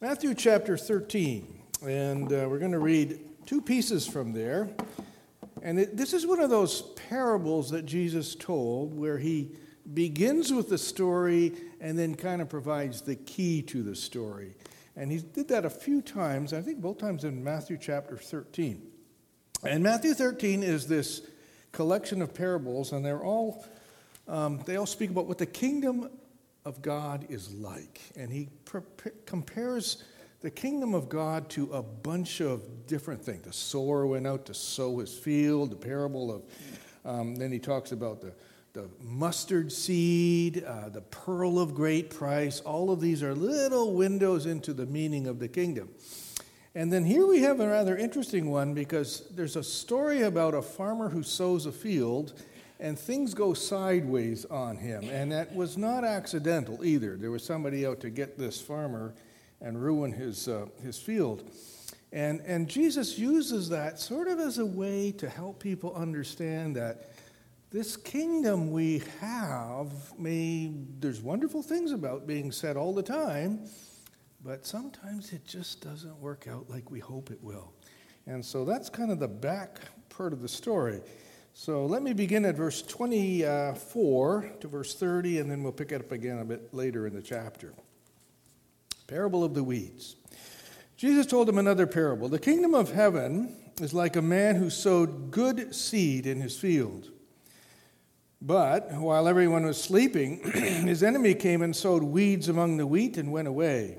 Matthew chapter 13, and uh, we're going to read two pieces from there. And it, this is one of those parables that Jesus told where he begins with the story and then kind of provides the key to the story. And he did that a few times, I think both times in Matthew chapter 13. And Matthew 13 is this collection of parables, and they're all, um, they all speak about what the kingdom of God is like. And he pre- compares the kingdom of God to a bunch of different things. The sower went out to sow his field, the parable of, um, then he talks about the, the mustard seed, uh, the pearl of great price. All of these are little windows into the meaning of the kingdom. And then here we have a rather interesting one because there's a story about a farmer who sows a field and things go sideways on him. And that was not accidental either. There was somebody out to get this farmer and ruin his, uh, his field. And, and Jesus uses that sort of as a way to help people understand that this kingdom we have may, there's wonderful things about being said all the time, but sometimes it just doesn't work out like we hope it will. And so that's kind of the back part of the story. So let me begin at verse 24 to verse 30, and then we'll pick it up again a bit later in the chapter. Parable of the weeds. Jesus told him another parable. The kingdom of heaven is like a man who sowed good seed in his field. But while everyone was sleeping, his enemy came and sowed weeds among the wheat and went away.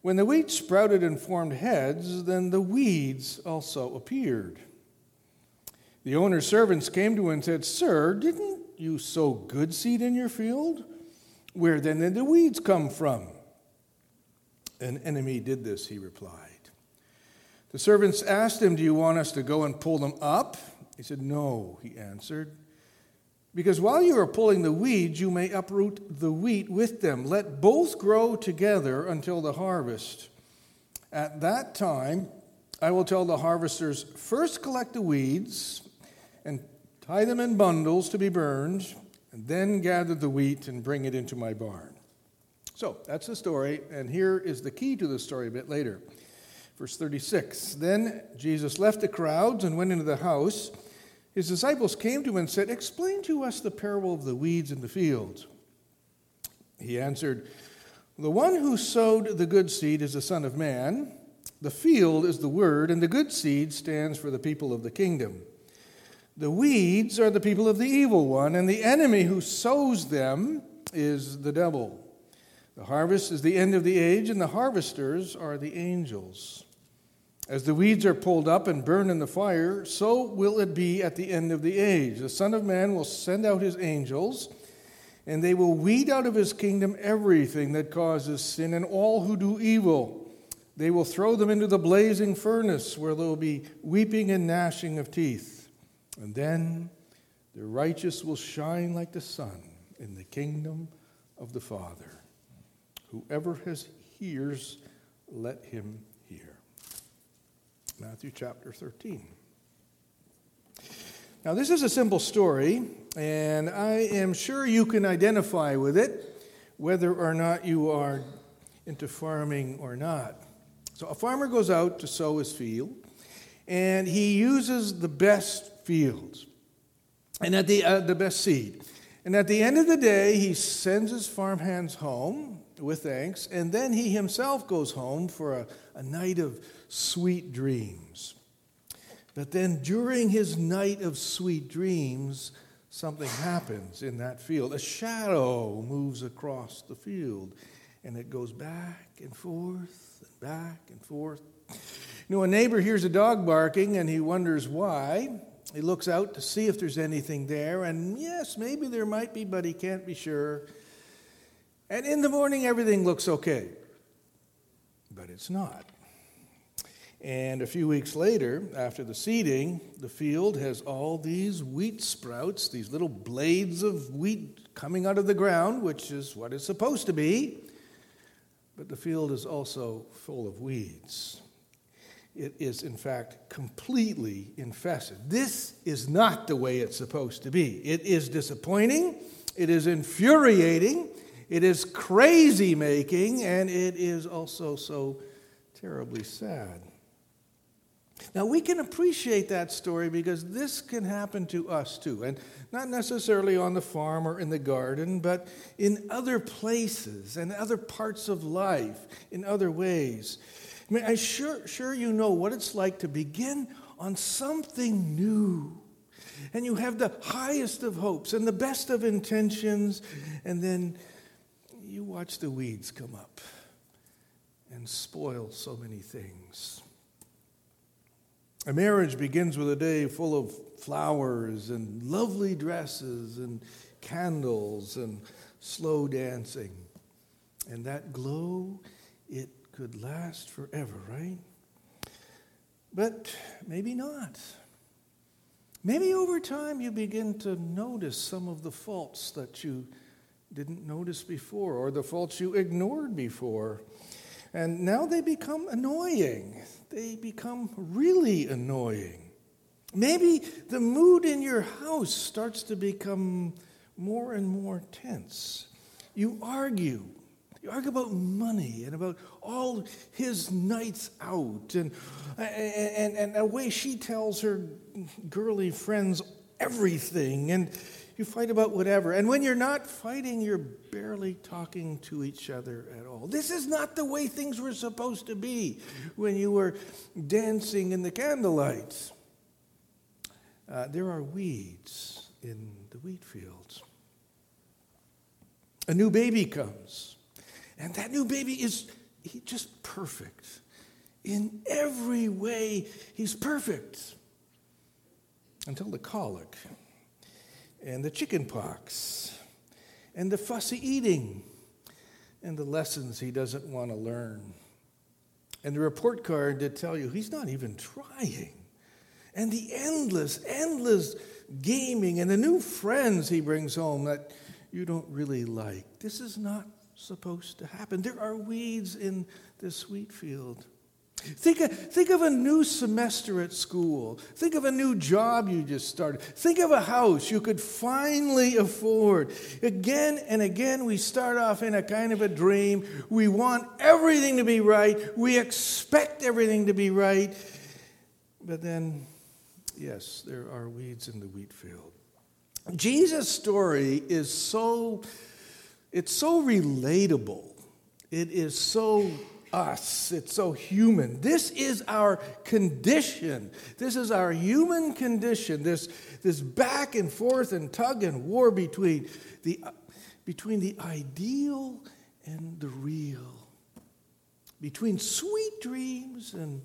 When the wheat sprouted and formed heads, then the weeds also appeared. The owner's servants came to him and said, Sir, didn't you sow good seed in your field? Where then did the weeds come from? An enemy did this, he replied. The servants asked him, Do you want us to go and pull them up? He said, No, he answered. Because while you are pulling the weeds, you may uproot the wheat with them. Let both grow together until the harvest. At that time, I will tell the harvesters first collect the weeds and tie them in bundles to be burned, and then gather the wheat and bring it into my barn. So that's the story, and here is the key to the story a bit later. Verse 36 Then Jesus left the crowds and went into the house. His disciples came to him and said, Explain to us the parable of the weeds in the field. He answered, The one who sowed the good seed is the Son of Man. The field is the word, and the good seed stands for the people of the kingdom. The weeds are the people of the evil one, and the enemy who sows them is the devil. The harvest is the end of the age, and the harvesters are the angels. As the weeds are pulled up and burned in the fire, so will it be at the end of the age. The Son of Man will send out his angels, and they will weed out of his kingdom everything that causes sin and all who do evil. They will throw them into the blazing furnace, where there will be weeping and gnashing of teeth. And then the righteous will shine like the sun in the kingdom of the Father. Whoever has ears, let him hear. Matthew chapter 13. Now, this is a simple story, and I am sure you can identify with it, whether or not you are into farming or not. So, a farmer goes out to sow his field, and he uses the best fields and at the, uh, the best seed. And at the end of the day, he sends his farmhands home with thanks, and then he himself goes home for a, a night of sweet dreams. But then during his night of sweet dreams, something happens in that field. A shadow moves across the field, and it goes back and forth and back and forth. You know, a neighbor hears a dog barking, and he wonders why. He looks out to see if there's anything there, and yes, maybe there might be, but he can't be sure. And in the morning, everything looks okay, but it's not. And a few weeks later, after the seeding, the field has all these wheat sprouts, these little blades of wheat coming out of the ground, which is what it's supposed to be. But the field is also full of weeds it is in fact completely infested. This is not the way it's supposed to be. It is disappointing, it is infuriating, it is crazy making, and it is also so terribly sad. Now, we can appreciate that story because this can happen to us too. And not necessarily on the farm or in the garden, but in other places and other parts of life, in other ways. I mean, I'm sure, sure you know what it's like to begin on something new. And you have the highest of hopes and the best of intentions, and then you watch the weeds come up and spoil so many things. A marriage begins with a day full of flowers and lovely dresses and candles and slow dancing. And that glow, it could last forever, right? But maybe not. Maybe over time you begin to notice some of the faults that you didn't notice before or the faults you ignored before. And now they become annoying. They become really annoying. Maybe the mood in your house starts to become more and more tense. You argue. You argue about money and about all his nights out and, and, and the way she tells her girly friends everything. And you fight about whatever. And when you're not fighting, you're barely talking to each other at all. This is not the way things were supposed to be when you were dancing in the candlelight. Uh, there are weeds in the wheat fields. A new baby comes, and that new baby is just perfect. In every way, he's perfect until the colic and the chicken pox and the fussy eating and the lessons he doesn't want to learn. And the report card to tell you he's not even trying. And the endless, endless gaming and the new friends he brings home that you don't really like. This is not supposed to happen. There are weeds in this wheat field. Think of, think of a new semester at school. Think of a new job you just started. Think of a house you could finally afford. Again and again, we start off in a kind of a dream. We want everything to be right. We expect everything to be right. But then, yes, there are weeds in the wheat field. Jesus' story is so, it's so relatable. It is so us. It's so human. This is our condition. This is our human condition. This, this back and forth and tug and war between the, between the ideal and the real, between sweet dreams and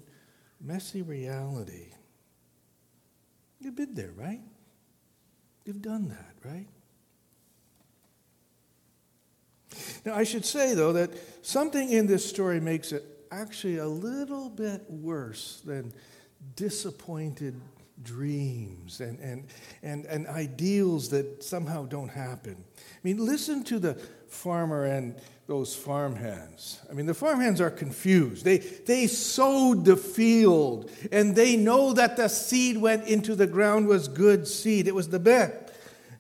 messy reality. You've been there, right? You've done that, right? Now, I should say, though, that something in this story makes it actually a little bit worse than disappointed dreams and, and, and, and ideals that somehow don't happen. I mean, listen to the farmer and those farmhands. I mean, the farmhands are confused. They, they sowed the field and they know that the seed went into the ground was good seed, it was the best.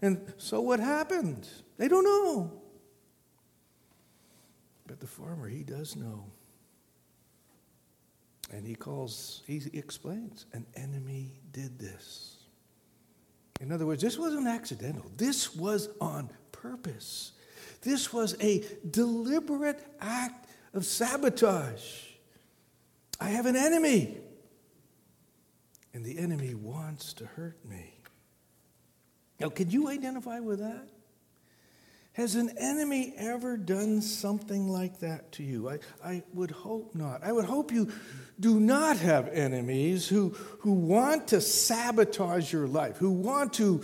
And so what happened? They don't know. But the farmer, he does know. And he calls, he explains, an enemy did this. In other words, this wasn't accidental, this was on purpose. This was a deliberate act of sabotage. I have an enemy, and the enemy wants to hurt me. Now, can you identify with that? Has an enemy ever done something like that to you? I, I would hope not. I would hope you do not have enemies who, who want to sabotage your life, who want to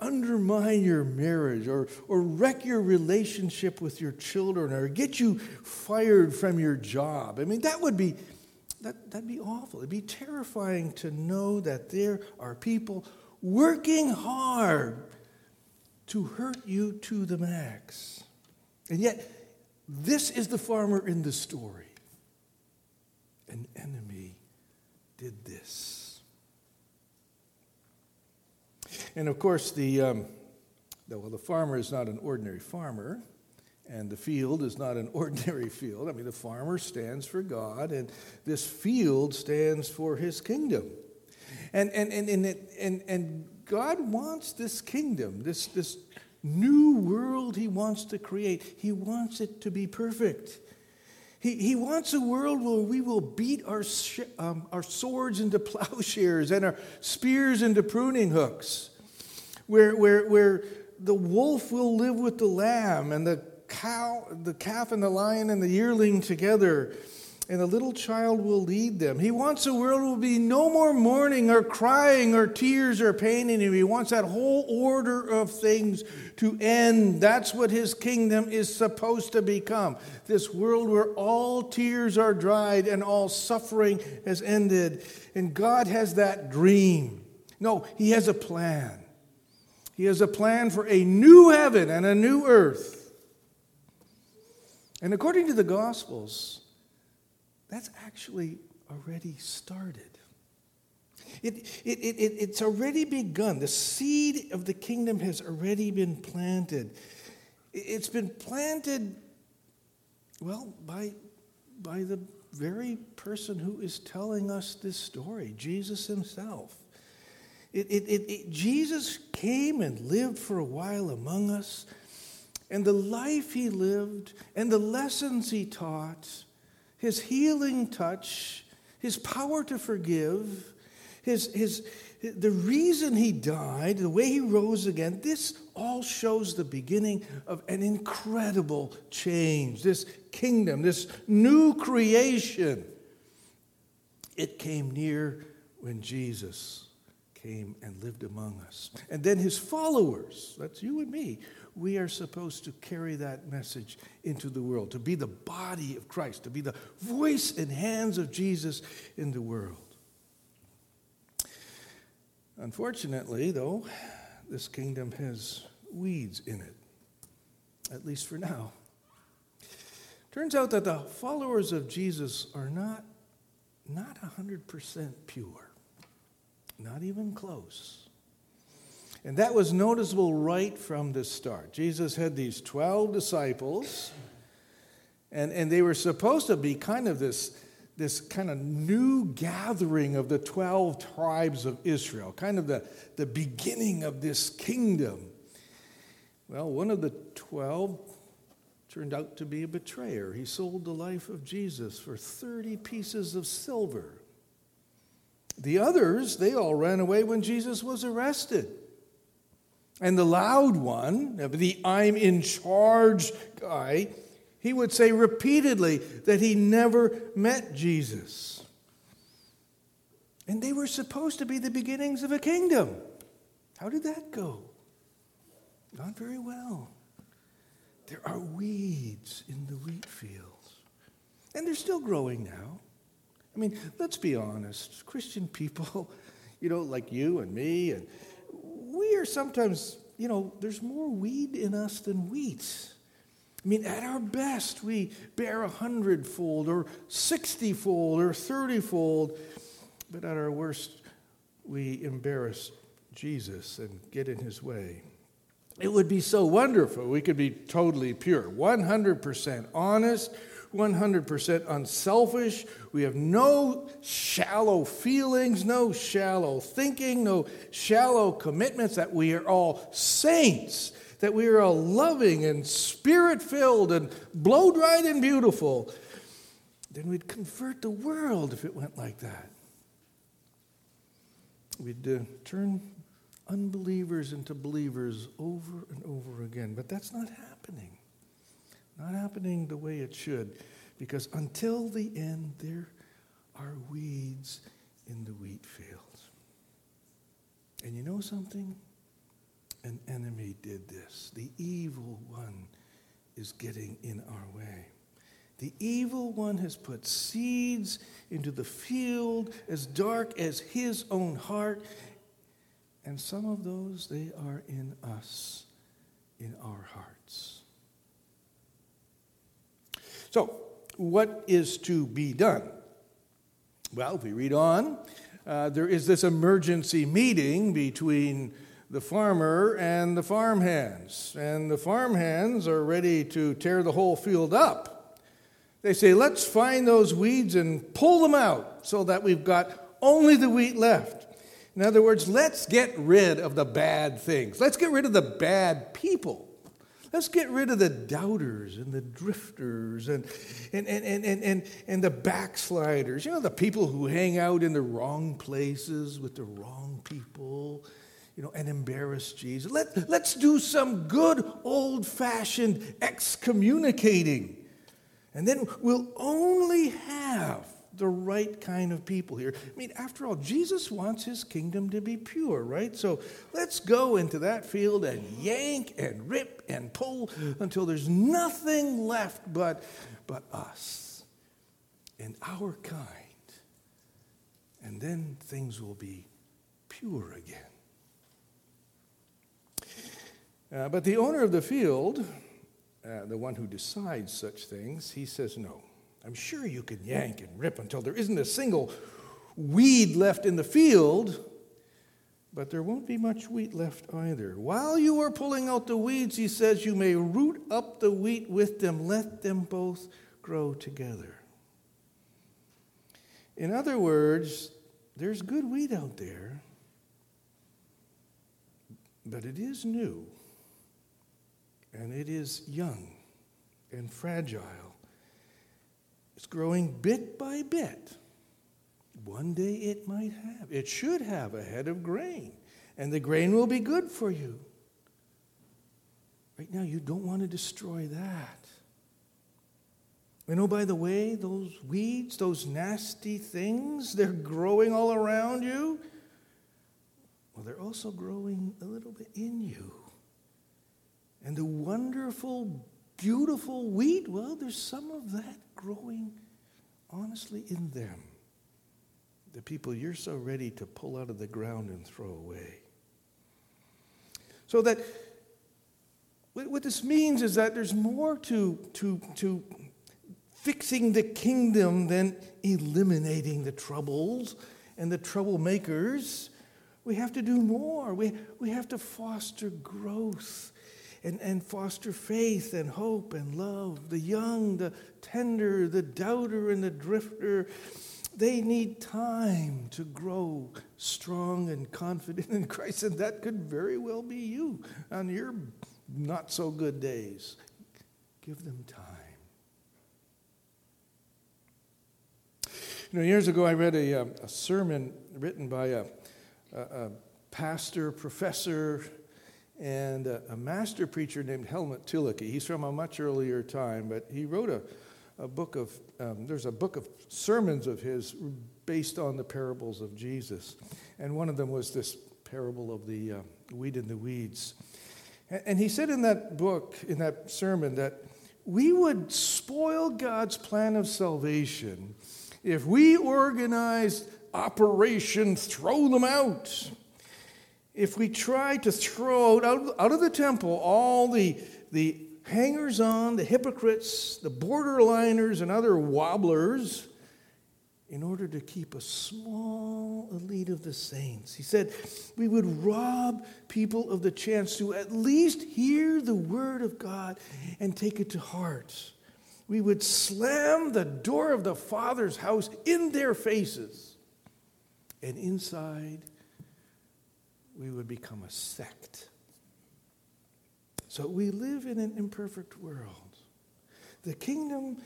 undermine your marriage or, or wreck your relationship with your children or get you fired from your job. I mean, that would be, that, that'd be awful. It'd be terrifying to know that there are people working hard to hurt you to the max. And yet, this is the farmer in the story. An enemy did this. And of course, the, um, the, well, the farmer is not an ordinary farmer, And the field is not an ordinary field. I mean, the farmer stands for God, and this field stands for his kingdom. And, and, and, and, and, and God wants this kingdom, this, this new world he wants to create, he wants it to be perfect. He, he wants a world where we will beat our, um, our swords into plowshares and our spears into pruning hooks, where, where, where the wolf will live with the lamb and the cow, the calf and the lion and the yearling together, and a little child will lead them. He wants a world where will be no more mourning or crying or tears or pain in him. He wants that whole order of things to end. That's what his kingdom is supposed to become. This world where all tears are dried and all suffering has ended. And God has that dream. No, he has a plan. He has a plan for a new heaven and a new earth. And according to the Gospels, that's actually already started. It, it, it, it's already begun. The seed of the kingdom has already been planted. It's been planted, well, by, by the very person who is telling us this story, Jesus himself. It, it, it, Jesus came and lived for a while among us and the life he lived and the lessons he taught, his healing touch, his power to forgive, his, his, the reason he died, the way he rose again, this all shows the beginning of an incredible change, this kingdom, this new creation. It came near when Jesus came and lived among us. And then his followers, that's you and me, we are supposed to carry that message into the world, to be the body of Christ, to be the voice and hands of Jesus in the world. Unfortunately, though, this kingdom has weeds in it, at least for now. Turns out that the followers of Jesus are not, not 100% pure, not even close. And that was noticeable right from the start. Jesus had these 12 disciples, and, and they were supposed to be kind of this, this kind of new gathering of the 12 tribes of Israel, kind of the, the beginning of this kingdom. Well, one of the 12 turned out to be a betrayer. He sold the life of Jesus for 30 pieces of silver. The others, they all ran away when Jesus was arrested. And the loud one, the I'm in charge guy, he would say repeatedly that he never met Jesus. And they were supposed to be the beginnings of a kingdom. How did that go? Not very well. There are weeds in the wheat fields. And they're still growing now. I mean, let's be honest. Christian people, you know, like you and me and we are sometimes, you know, there's more weed in us than wheat. I mean, at our best, we bear a hundredfold or sixtyfold or thirtyfold, but at our worst, we embarrass Jesus and get in his way. It would be so wonderful. We could be totally pure, 100% honest, 100% unselfish. We have no shallow feelings, no shallow thinking, no shallow commitments, that we are all saints, that we are all loving and spirit filled and blow dried and beautiful. Then we'd convert the world if it went like that. We'd uh, turn unbelievers into believers over and over again. But that's not happening. Not happening the way it should, because until the end, there are weeds in the wheat fields. And you know something? An enemy did this. The evil one is getting in our way. The evil one has put seeds into the field as dark as his own heart. And some of those, they are in us, in our hearts. So, what is to be done? Well, if we read on, uh, there is this emergency meeting between the farmer and the farmhands. And the farmhands are ready to tear the whole field up. They say, let's find those weeds and pull them out so that we've got only the wheat left. In other words, let's get rid of the bad things. Let's get rid of the bad people. Let's get rid of the doubters and the drifters and, and, and, and, and, and, and the backsliders. You know, the people who hang out in the wrong places with the wrong people, you know, and embarrass Jesus. Let, let's do some good old fashioned excommunicating. And then we'll only have the right kind of people here. I mean, after all, Jesus wants his kingdom to be pure, right? So let's go into that field and yank and rip and pull until there's nothing left but, but us and our kind. And then things will be pure again. Uh, but the owner of the field, uh, the one who decides such things, he says no. I'm sure you can yank and rip until there isn't a single weed left in the field, but there won't be much wheat left either. While you are pulling out the weeds, he says, you may root up the wheat with them, let them both grow together. In other words, there's good wheat out there, but it is new, and it is young and fragile it's growing bit by bit. One day it might have, it should have a head of grain, and the grain will be good for you. Right now, you don't want to destroy that. And oh, by the way, those weeds, those nasty things, they're growing all around you. Well, they're also growing a little bit in you. And the wonderful, beautiful wheat, well, there's some of that growing honestly in them. The people you're so ready to pull out of the ground and throw away. So that what this means is that there's more to, to, to fixing the kingdom than eliminating the troubles and the troublemakers. We have to do more. We, we have to foster growth and, and foster faith and hope and love. The young, the tender, the doubter, and the drifter, they need time to grow strong and confident in Christ. And that could very well be you on your not so good days. Give them time. You know, years ago, I read a, um, a sermon written by a, a, a pastor, professor, and a, a, master preacher named Helmut Thielicke. He's from a much earlier time, but he wrote a, a book of, um, there's a book of sermons of his based on the parables of Jesus. And one of them was this parable of the uh, wheat and the weeds. And, and he said in that book, in that sermon, that we would spoil God's plan of salvation if we organized Operation Throw Them Out if we try to throw out, out of the temple all the, the hangers on, the hypocrites, the borderliners, and other wobblers, in order to keep a small elite of the saints. He said we would rob people of the chance to at least hear the word of God and take it to heart. We would slam the door of the Father's house in their faces, and inside we would become a sect. So we live in an imperfect world. The kingdom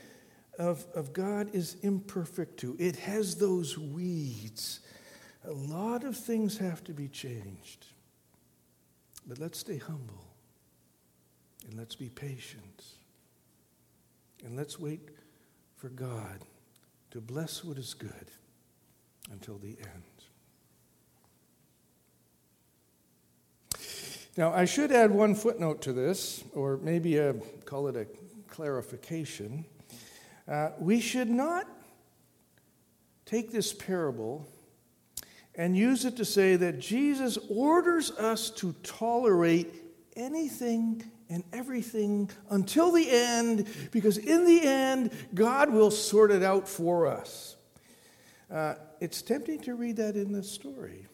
of, of God is imperfect too, it has those weeds. A lot of things have to be changed. But let's stay humble and let's be patient. And let's wait for God to bless what is good until the end. Now, I should add one footnote to this, or maybe a, call it a clarification. Uh, we should not take this parable and use it to say that Jesus orders us to tolerate anything and everything until the end, because in the end, God will sort it out for us. Uh, it's tempting to read that in the story.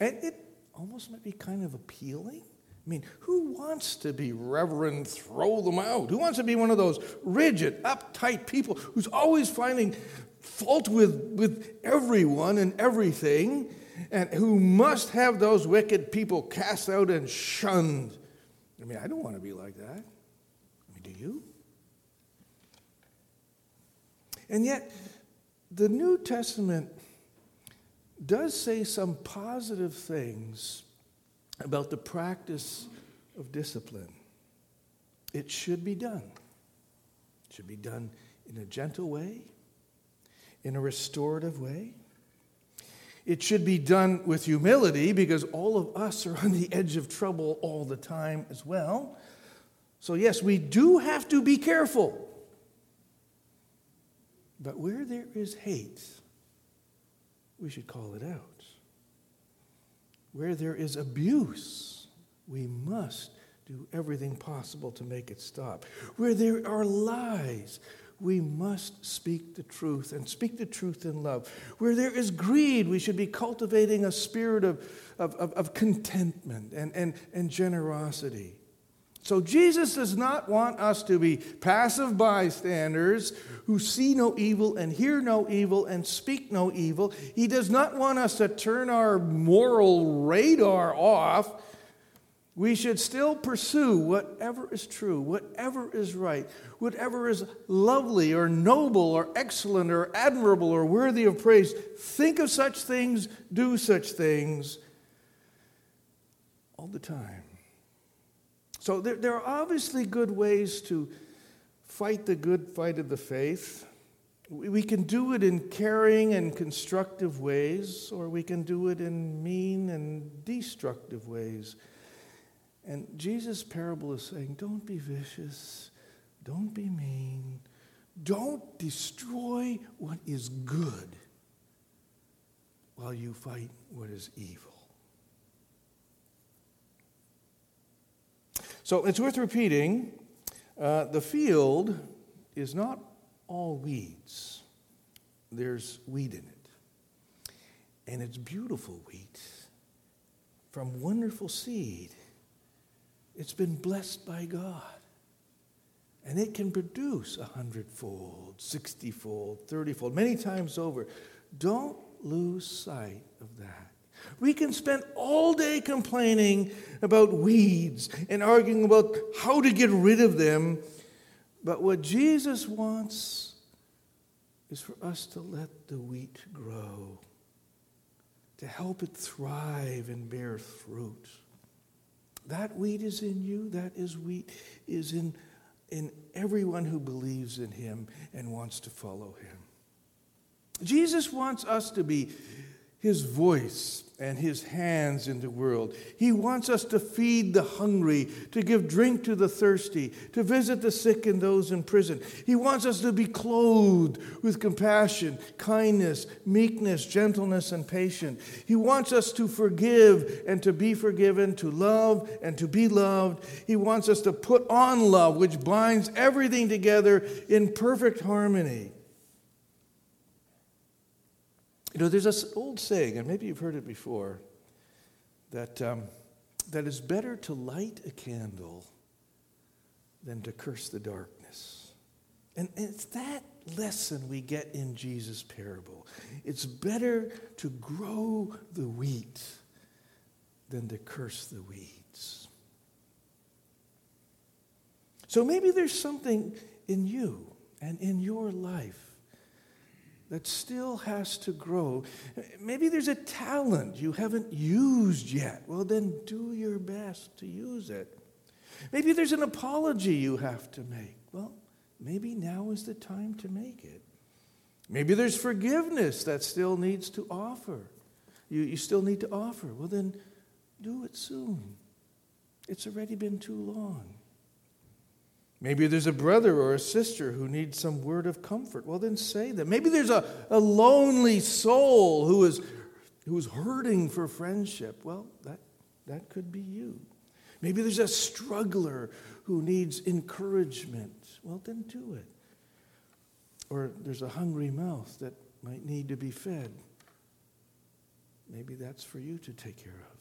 And it almost might be kind of appealing. I mean, who wants to be reverend, throw them out? Who wants to be one of those rigid, uptight people who's always finding fault with, with everyone and everything, and who must have those wicked people cast out and shunned? I mean, I don't want to be like that. I mean, do you? And yet, the New Testament does say some positive things about the practice of discipline. It should be done. It should be done in a gentle way, in a restorative way. It should be done with humility because all of us are on the edge of trouble all the time as well. So, yes, we do have to be careful. But where there is hate, we should call it out. Where there is abuse, we must do everything possible to make it stop. Where there are lies, we must speak the truth and speak the truth in love. Where there is greed, we should be cultivating a spirit of, of, of, of contentment and, and, and generosity. So Jesus does not want us to be passive bystanders who see no evil and hear no evil and speak no evil. He does not want us to turn our moral radar off. We should still pursue whatever is true, whatever is right, whatever is lovely or noble or excellent or admirable or worthy of praise. Think of such things, do such things all the time. So there, there are obviously good ways to fight the good fight of the faith. We can do it in caring and constructive ways, or we can do it in mean and destructive ways. And Jesus' parable is saying, don't be vicious, don't be mean, don't destroy what is good while you fight what is evil. So it's worth repeating uh, the field is not all weeds, there's wheat in it. And it's beautiful wheat from wonderful seed. It's been blessed by God. And it can produce a hundredfold, sixtyfold, thirtyfold, many times over. Don't lose sight of that. We can spend all day complaining about weeds and arguing about how to get rid of them. But what Jesus wants is for us to let the wheat grow, to help it thrive and bear fruit. That wheat is in you, that is wheat is in, in everyone who believes in him and wants to follow him. Jesus wants us to be his voice and his hands in the world. He wants us to feed the hungry, to give drink to the thirsty, to visit the sick and those in prison. He wants us to be clothed with compassion, kindness, meekness, gentleness, and patience. He wants us to forgive and to be forgiven, to love and to be loved. He wants us to put on love, which binds everything together in perfect harmony. You know, there's this old saying, and maybe you've heard it before, that, um, that it's better to light a candle than to curse the darkness. And, it's that lesson we get in Jesus' parable. It's better to grow the wheat than to curse the weeds. So maybe there's something in you and in your life that still has to grow. Maybe there's a talent you haven't used yet. Well, then do your best to use it. Maybe there's an apology you have to make. Well, maybe now is the time to make it. Maybe there's forgiveness that still needs to offer. You, you still need to offer. Well, then do it soon. It's already been too long. Maybe there's a brother or a sister who needs some word of comfort. Well, then say that. Maybe there's a, a lonely soul who is who's hurting for friendship. Well, that, that could be you. Maybe there's a struggler who needs encouragement. Well, then do it. Or there's a hungry mouth that might need to be fed. Maybe that's for you to take care of.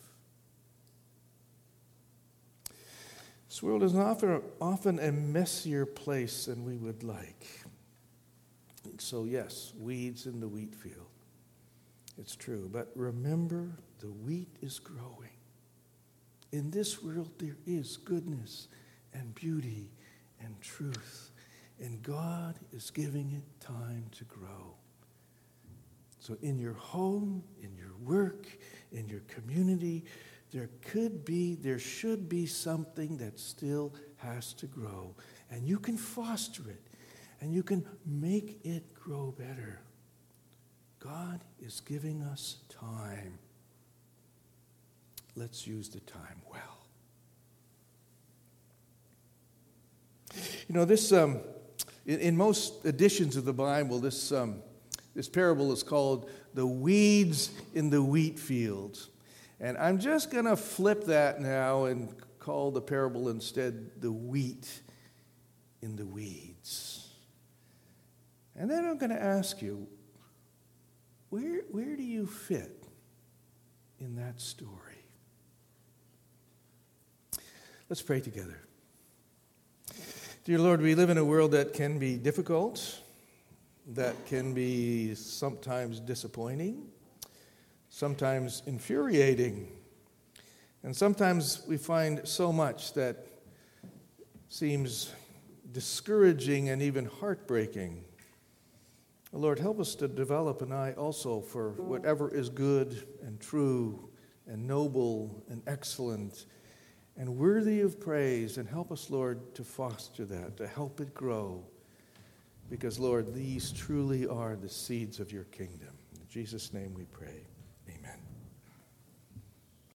This world is often, often a messier place than we would like. So, yes, weeds in the wheat field. It's true. But remember, the wheat is growing. In this world, there is goodness and beauty and truth. And God is giving it time to grow. So, in your home, in your work, in your community, there could be, there should be something that still has to grow. And you can foster it, and you can make it grow better. God is giving us time. Let's use the time well. You know, this, um, in, in, most editions of the Bible, this, um, this parable is called the weeds in the wheat fields. And I'm just going to flip that now and call the parable instead the wheat in the weeds. And then I'm going to ask you, where, where do you fit in that story? Let's pray together. Dear Lord, we live in a world that can be difficult, that can be sometimes disappointing, sometimes infuriating, and sometimes we find so much that seems discouraging and even heartbreaking. Lord, help us to develop an eye also for whatever is good and true and noble and excellent and worthy of praise. And help us, Lord, to foster that, to help it grow. Because, Lord, these truly are the seeds of your kingdom. In Jesus' name we pray.